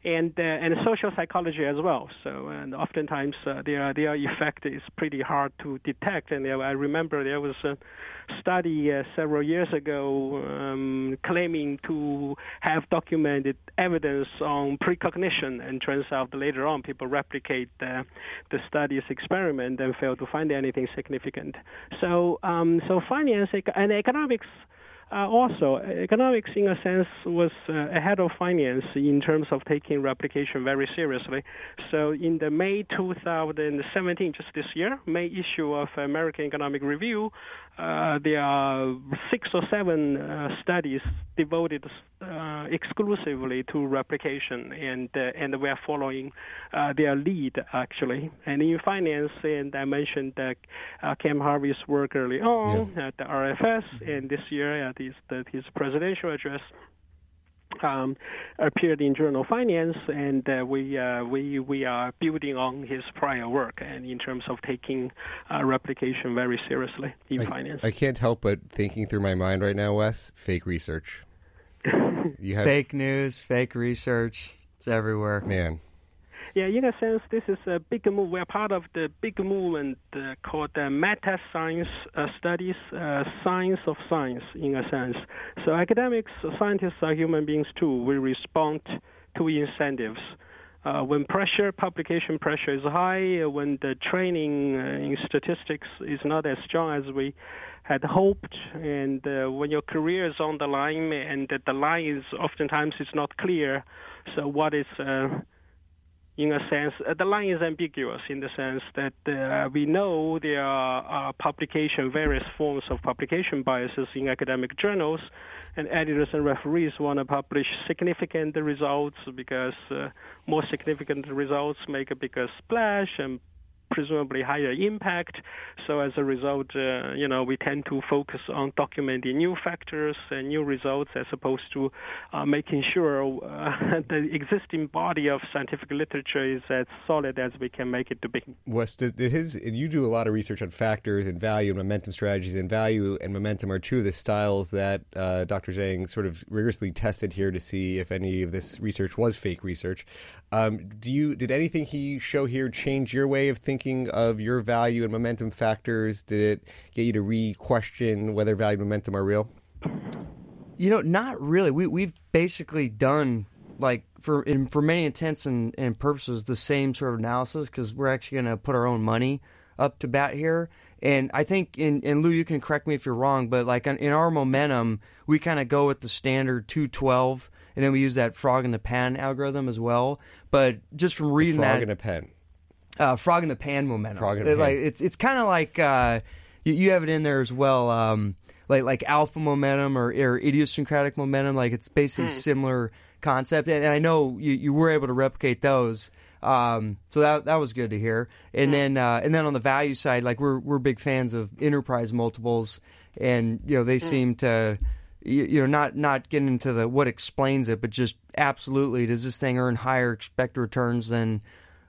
and uh, and social psychology as well. So and oftentimes uh, their their effect is pretty hard to detect. And I remember there was a study uh, several years ago um, claiming to have documented evidence on precognition, and turns out later on people replicate uh, the study's experiment and fail to find anything significant. So, um, so finance and economics. Uh, also, economics, in a sense, was uh, ahead of finance in terms of taking replication very seriously. So, in the May 2017, just this year, May issue of American Economic Review, uh, there are six or seven uh, studies devoted uh, exclusively to replication, and uh, and we are following uh, their lead actually. And in finance, and I mentioned uh, uh, Cam Harvey's work early on at the RFS, and this year at his the, his presidential address. Um, appeared in Journal Finance, and uh, we uh, we we are building on his prior work, and in terms of taking uh, replication very seriously in I, finance. I can't help but thinking through my mind right now, Wes. Fake research. *laughs* You have Fake news, fake research. It's everywhere. man. Yeah, in a sense, this is a big move. We're part of the big movement uh, called uh, meta science uh, studies, uh, science of science, in a sense. So academics, scientists are human beings too. We respond to incentives. Uh, when pressure, publication pressure is high, uh, when the training uh, in statistics is not as strong as we had hoped, and when your career is on the line, and the line is oftentimes is not clear. So what is in a sense, uh, the line is ambiguous in the sense that uh, we know there are uh, publication, various forms of publication biases in academic journals, and editors and referees want to publish significant results because uh, more significant results make a bigger splash and presumably higher impact. So as a result, uh, you know, we tend to focus on documenting new factors and new results as opposed to uh, making sure uh, *laughs* the existing body of scientific literature is as solid as we can make it to be. Wes, did, did his and you do a lot of research on factors and value and momentum strategies, and value and momentum are two of the styles that uh, Dr. Zhang sort of rigorously tested here to see if any of this research was fake research. Um, do you did anything he show here change your way of thinking of your value and momentum factors? Did it get you to re-question whether value and momentum are real? You know, not really. We we've basically done like for in, for many intents and, and purposes the same sort of analysis because we're actually going to put our own money up to bat here. And I think, in, and Lu, you can correct me if you're wrong, but like in our momentum, we kind of go with the standard 212, and then we use that frog in the pan algorithm as well. But just from reading Frog that, in a pen. Uh, frog in the pan momentum. Frog in a It, pan. Like it's it's kind of like uh, you, you have it in there as well. Um, like like alpha momentum or, or idiosyncratic momentum. Like it's basically similar concept. And, and I know you, you were able to replicate those. Um, so that that was good to hear. And then uh, and then on the value side, like we're we're big fans of enterprise multiples, and you know they seem to. You you know, not not getting into the what explains it, but just absolutely, does this thing earn higher expected returns than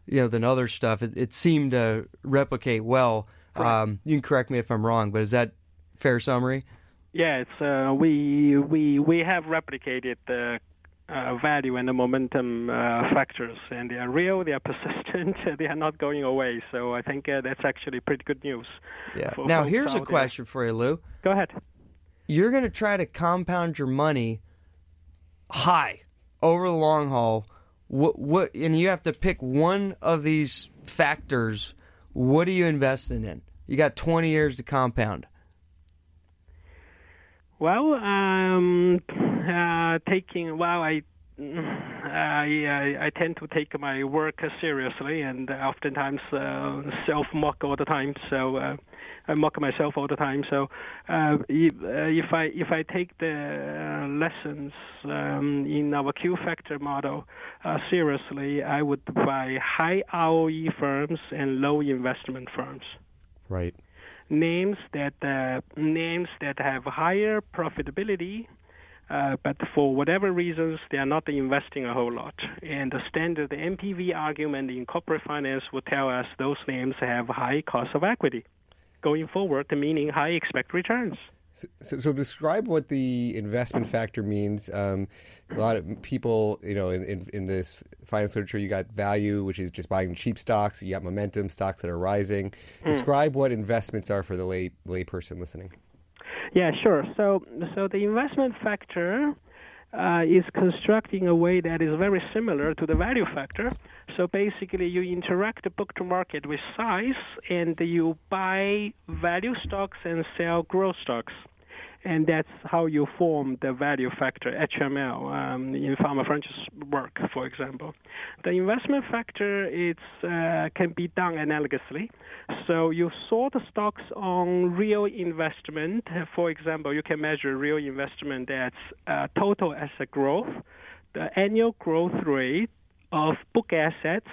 you know than other stuff. It, it seemed to replicate well. Um, you can correct me if I'm wrong, but is that fair summary? Yeah, it's uh, we we we have replicated the uh, value and the momentum uh, factors, and they are real, they are *laughs* persistent, they are not going away. So I think uh, that's actually pretty good news. Yeah. for Now here's a out there. question for you, Lu. Go ahead. You're going to try to compound your money high over the long haul. What what and you have to pick one of these factors. What are you investing in? You got 20 years to compound. Well, um, uh, taking well, I. I, I I tend to take my work seriously and oftentimes uh, self mock all the time. So uh, I mock myself all the time. So uh, if, uh, if I if I take the uh, lessons um, in our Q factor model uh, seriously, I would buy high ROE firms and low investment firms Right. names that uh, names that have higher profitability, uh, but for whatever reasons they are not investing a whole lot. And the standard NPV argument in corporate finance would tell us those names have high cost of equity going forward, meaning high expect returns. So, so, so describe what the investment factor means. Um, a lot of people, you know, in, in, in this finance literature, you got value, which is just buying cheap stocks. You got momentum, stocks that are rising. Describe what investments are for the lay layperson listening. Yeah, sure. So, so the investment factor uh, is constructed in a way that is very similar to the value factor. So basically, you interact the book to market with size, and you buy value stocks and sell growth stocks. And that's how you form the value factor, HML, um, in Fama French's work, for example. The investment factor it's, uh, can be done analogously. So you sort the stocks on real investment. For example, you can measure real investment as uh, total asset growth, the annual growth rate of book assets,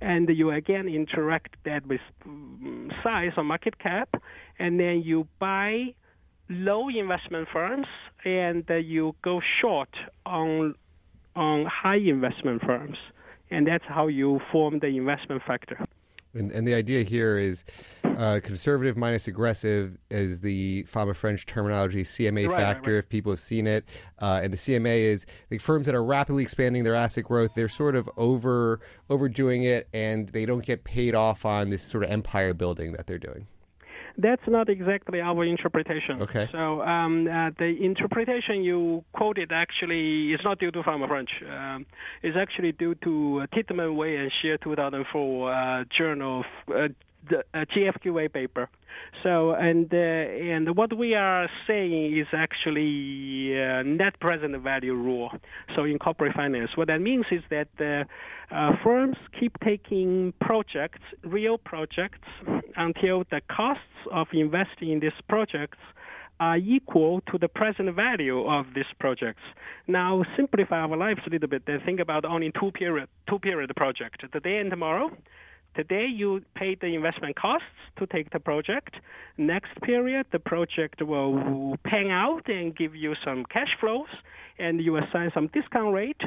and you again interact that with mm, size or market cap, and then you buy low investment firms and uh, you go short on on high investment firms, and that's how you form the investment factor. And, and the idea here is uh, conservative minus aggressive is the Fama French terminology CMA Right, right, factor. right. If people have seen it, uh, and the CMA is the firms that are rapidly expanding their asset growth. They're sort of over overdoing it, and they don't get paid off on this sort of empire building that they're doing. That's not exactly our interpretation. Okay. So um, uh, the interpretation you quoted actually is not due to Fama French. Um, it's actually due to uh, Titman Wei and Xie 2004 uh, journal of, uh, the uh, JFQA paper. So and uh, and what we are saying is actually uh, net present value rule. So in corporate finance, what that means is that uh, uh, firms keep taking projects, real projects, until the costs of investing in these projects are equal to the present value of these projects. Now, simplify our lives a little bit and think about only two period two period project, today and tomorrow. Today you pay the investment costs to take the project. Next period, the project will pan out and give you some cash flows, and you assign some discount rate.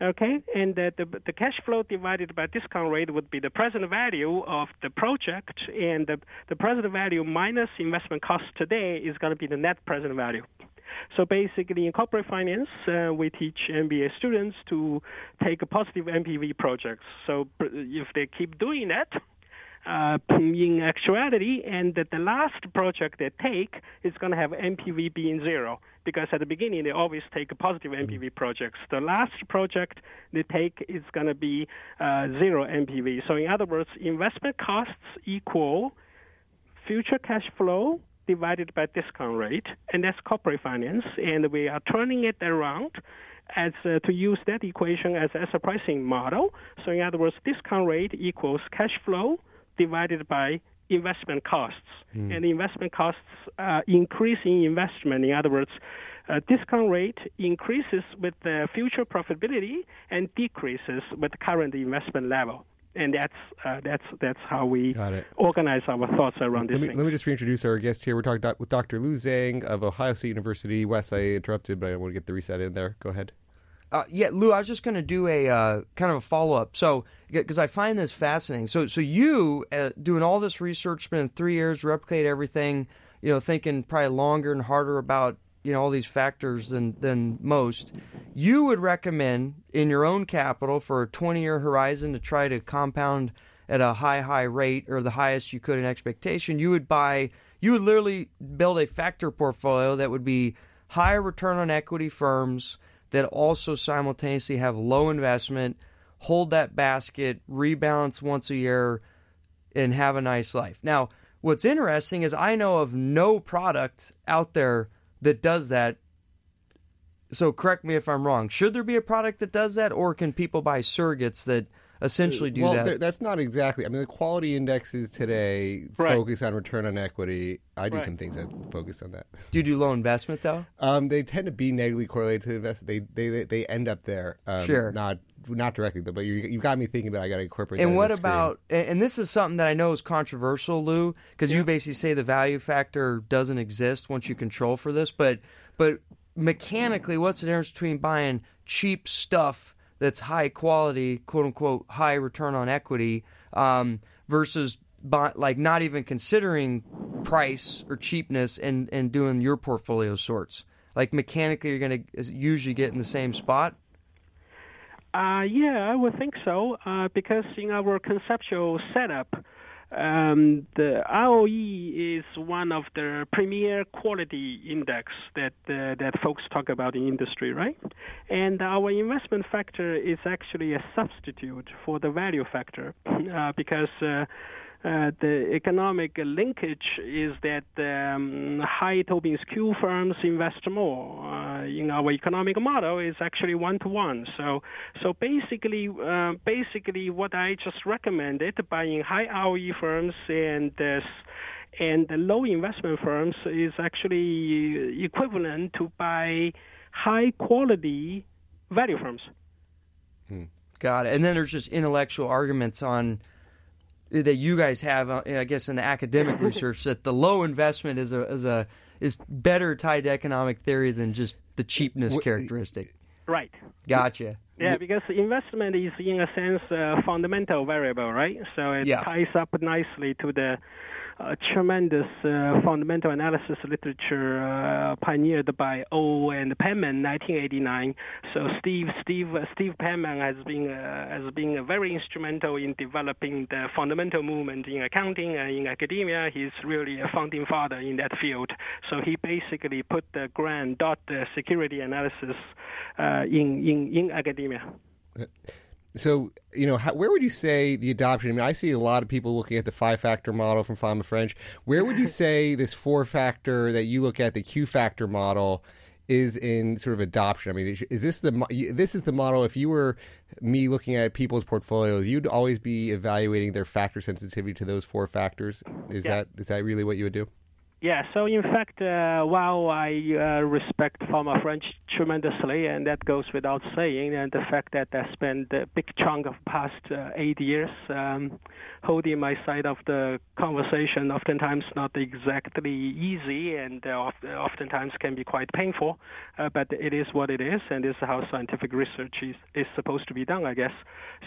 Okay, and the, the, the cash flow divided by discount rate would be the present value of the project, and the, the present value minus investment cost today is going to be the net present value. So basically, in corporate finance, uh, we teach MBA students to take a positive NPV projects. So if they keep doing that, uh, in actuality, and that the last project they take is going to have NPV being zero because at the beginning they always take positive NPV projects. The last project they take is going to be uh, zero NPV. So in other words, investment costs equal future cash flow divided by discount rate, and that's corporate finance. And we are turning it around as uh, to use that equation as, as a pricing model. So in other words, discount rate equals cash flow divided by investment costs. Hmm. And investment costs uh, increase in investment. In other words, uh, discount rate increases with the future profitability and decreases with current investment level. And that's uh, that's that's how we Got it. organize our thoughts around this Let me, thing. let me just reintroduce our guest here. We're talking doc- with Dr. Lu Zhang of Ohio State University. Wes, I interrupted, but I want to get the reset in there. Go ahead. Uh, yeah, Lu, I was just going to do a uh, kind of a follow up. So, because I find this fascinating. So, so you uh, doing all this research, spending three years, replicate everything. You know, thinking probably longer and harder about you know all these factors than than most. You would recommend in your own capital for a twenty year horizon to try to compound at a high high rate or the highest you could in expectation. You would buy. You would literally build a factor portfolio that would be high return on equity firms that also simultaneously have low investment, hold that basket, rebalance once a year, and have a nice life. Now, what's interesting is I know of no product out there that does that. So correct me if I'm wrong. Should there be a product that does that, or can people buy surrogates that essentially do well, that? that's not exactly. I mean, the quality indexes today Right. focus on return on equity. I do Right. some things that focus on that. do you do low investment though? Um, they tend to be negatively correlated to invest. They they they end up there. Um, Sure. Not not directly though, but you you got me thinking about. I got to incorporate. that And what about? And and this is something that I know is controversial, Lu, because you basically say the value factor doesn't exist once you control for this. But but mechanically, what's the difference between buying cheap stuff that's high quality, quote unquote, high return on equity, um, versus buy, like not even considering price or cheapness and and doing your portfolio sorts? Like mechanically, you're going to usually get in the same spot. Uh, yeah, I would think so, uh, because in our conceptual setup, um, the ROE is one of the premier quality index that uh, that folks talk about in industry, right? And our investment factor is actually a substitute for the value factor, *clears throat* uh, because. Uh, uh, the economic linkage is that um, high Tobin's Q firms invest more. Uh, in our economic model, is actually one to one. So, so basically, uh, basically, what I just recommended buying high ROE firms and uh, and low investment firms is actually equivalent to buy high quality value firms. Got it. And then there's just intellectual arguments on that you guys have, uh, I guess, in the academic *laughs* research that the low investment is a is a is better tied to economic theory than just the cheapness characteristic. Right. Gotcha. Yeah, because investment is in a sense a fundamental variable, right? So it Yeah. ties up nicely to the uh, tremendous uh, fundamental analysis literature uh, pioneered by Ou and Penman, 1989. So Steve Steve uh, Steve Penman has been uh, has been very instrumental in developing the fundamental movement in accounting and in academia. He's really a founding father in that field. So he basically put the Graham and Dodd uh, security analysis uh, in, in in academia. So, you know, how, where would you say the adoption? I mean, I see a lot of people looking at the five factor model from Fama French. Where would you *laughs* say this four factor that you look at, the Q factor model, is in sort of adoption? I mean, is- is this the this is the model? If you were me looking at people's portfolios, you'd always be evaluating their factor sensitivity to those four factors. Is Yeah. that is that really what you would do? Yeah, so in fact, uh, while I uh, respect Fama French tremendously, and that goes without saying, and the fact that I spent a big chunk of past uh, eight years um, holding my side of the conversation, oftentimes not exactly easy, and uh, oftentimes can be quite painful, uh, but it is what it is, and this is how scientific research is, is supposed to be done, I guess.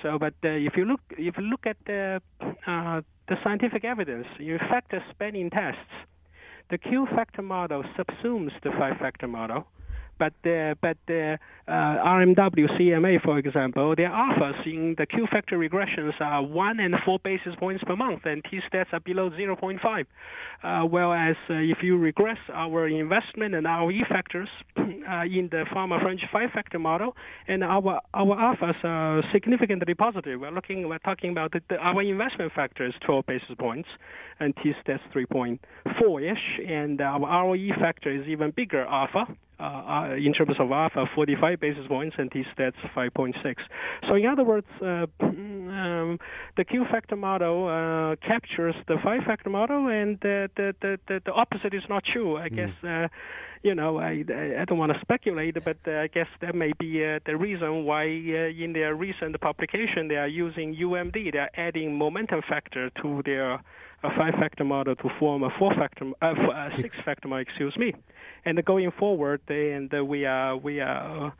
So, but uh, if you look, if you look at the uh, the scientific evidence, in fact, the spanning tests the Q factor model subsumes the five factor model, But uh, but uh, uh, RMW CMA, for example, their alphas in the Q factor regressions are one and four basis points per month, and T stats are below 0.5. Uh, whereas uh, if you regress our investment and ROE factors *clears throat* uh, in the Fama French five factor model, and our our alphas are significantly positive. We're looking, we're talking about the, the, our investment factor is 12 basis points, and T stats 3.4 ish, and our ROE factor is even bigger alpha. Uh, uh, in terms of alpha, 45 basis points, and T stats 5.6. So, in other words, uh, um, the Q factor model uh, captures the five factor model, and the, the, the, the, opposite is not true. I mm. guess uh, you know, I, I don't want to speculate, but uh, I guess that may be uh, the reason why uh, in their recent publication they are using UMD. They are adding momentum factor to their five-factor model to form a four-factor, uh, six-factor model. Excuse me. And going forward, and we are we are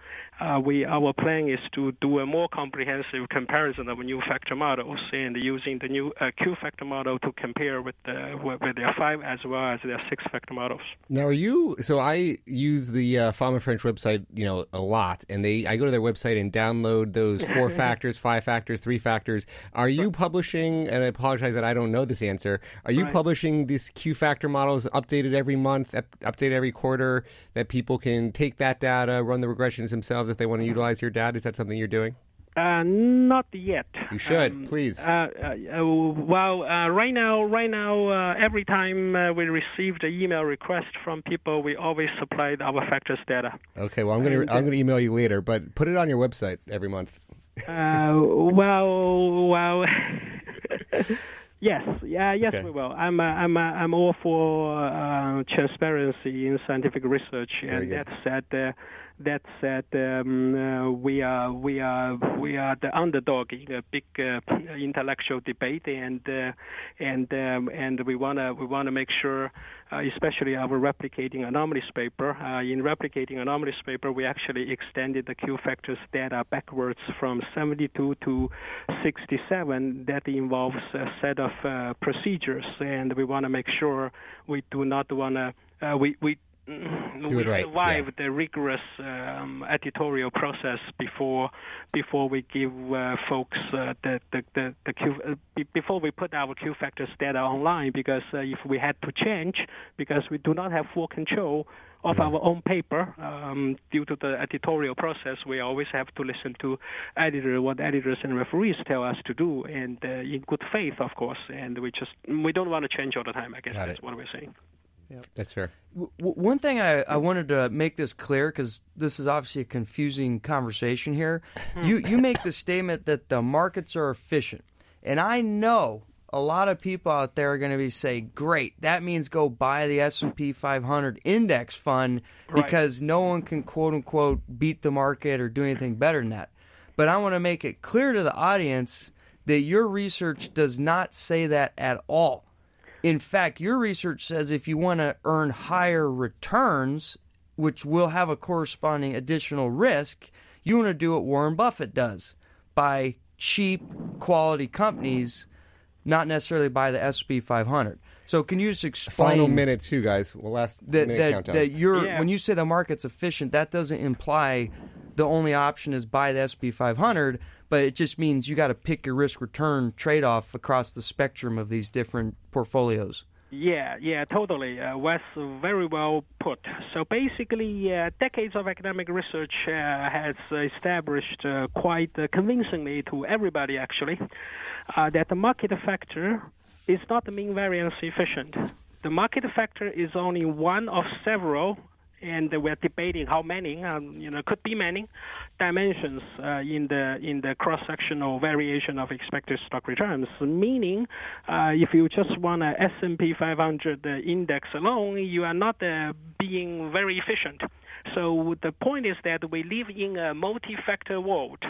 we our plan is to do a more comprehensive comparison of new factor models and using the new uh, Q factor model to compare with the with their five as well as their six factor models. Now, are you? So I use the uh, Fama French website, you know, a lot, and they I go to their website and download those *laughs* four factors, five factors, three factors. Are you publishing? And I apologize that I don't know this answer. Are you right. publishing these Q factor models updated every month, updated every quarter, that people can take that data, run the regressions themselves? Themselves if they want to utilize your data? Is that something you're doing? Uh, not yet. You should, um, please. Uh, uh, well, uh, right now, right now, uh, every time uh, we receive the email request from people, we always supply our factors data. Okay, well, I'm gonna I'm gonna email you later, but put it on your website every month. well, well. *laughs* Yes, yeah, yes, okay. we will. I'm, uh, I'm, uh, I'm all for uh, transparency in scientific research, and that said, that said, um, uh, we are we are we are the underdog in a big uh, intellectual debate, and uh, and um, and we wanna we wanna make sure, uh, especially our replicating anomalies paper. Uh, in replicating anomalies paper, we actually extended the Q factors data backwards from 72 to 67. That involves a set of uh, procedures, and we want to make sure we do not want to we we. Do we right. survive yeah. the rigorous um, editorial process before before we give uh, folks uh, the the the, the Q, uh, before we put our Q factors data online because uh, if we had to change because we do not have full control of our own paper um, due to the editorial process we always have to listen to editor what editors and referees tell us to do and uh, in good faith of course and we just we don't want to change all the time I guess Got that's it. what we're saying Yep. That's fair. W- one thing I, I wanted to make this clear because this is obviously a confusing conversation here. you you make the statement that the markets are efficient, and I know a lot of people out there are going to be say, "Great, that means go buy the S and P 500 index fund because right. no one can quote unquote beat the market or do anything better than that." But I want to make it clear to the audience that your research does not say that at all. In fact, your research says if you want to earn higher returns, which will have a corresponding additional risk, you want to do what Warren Buffett does buy cheap quality companies, not necessarily buy the SP 500. So can you just explain? Final minute, too, guys. Well, last that, minute that, countdown. That you're yeah. when you say the market's efficient, that doesn't imply the only option is buy the SP 500 but it just means you got to pick your risk return trade off across the spectrum of these different portfolios. Yeah, yeah, totally. Uh, Wes, very well put. So basically, uh, decades of academic research uh, has established uh, quite uh, convincingly to everybody, actually, uh, that the market factor is not the mean variance efficient. The market factor is only one of several and we're debating how many, um, you know, could be many dimensions uh, in the in the cross-sectional variation of expected stock returns. Meaning, uh, if you just want an S&P 500 index alone, you are not uh, being very efficient. So the point is that we live in a multi-factor world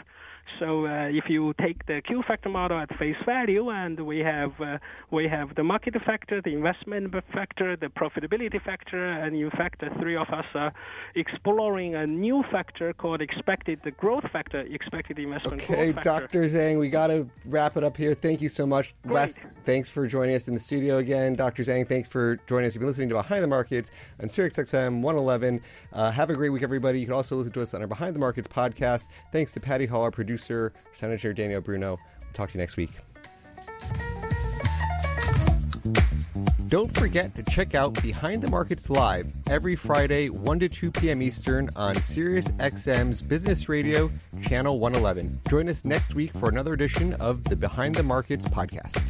So uh, if you take the Q factor model at face value, and we have uh, we have the market factor, the investment factor, the profitability factor, and in fact, the three of us are exploring a new factor called expected the growth factor, expected investment Okay, growth factor. Dr. Zhang, we got to wrap it up here. Thank you so much. Great. Wes, thanks for joining us in the studio again. Dr. Zhang, thanks for joining us. You've been listening to Behind the Markets on SiriusXM 111. Uh, have a great week, everybody. You can also listen to us on our Behind the Markets podcast. Thanks to Patty Hall, our producer, Senator Daniel Bruno. We'll talk to you next week. Don't forget to check out Behind the Markets Live every Friday, 1 to 2 p.m. Eastern on SiriusXM's Business Radio, Channel 111. Join us next week for another edition of the Behind the Markets podcast.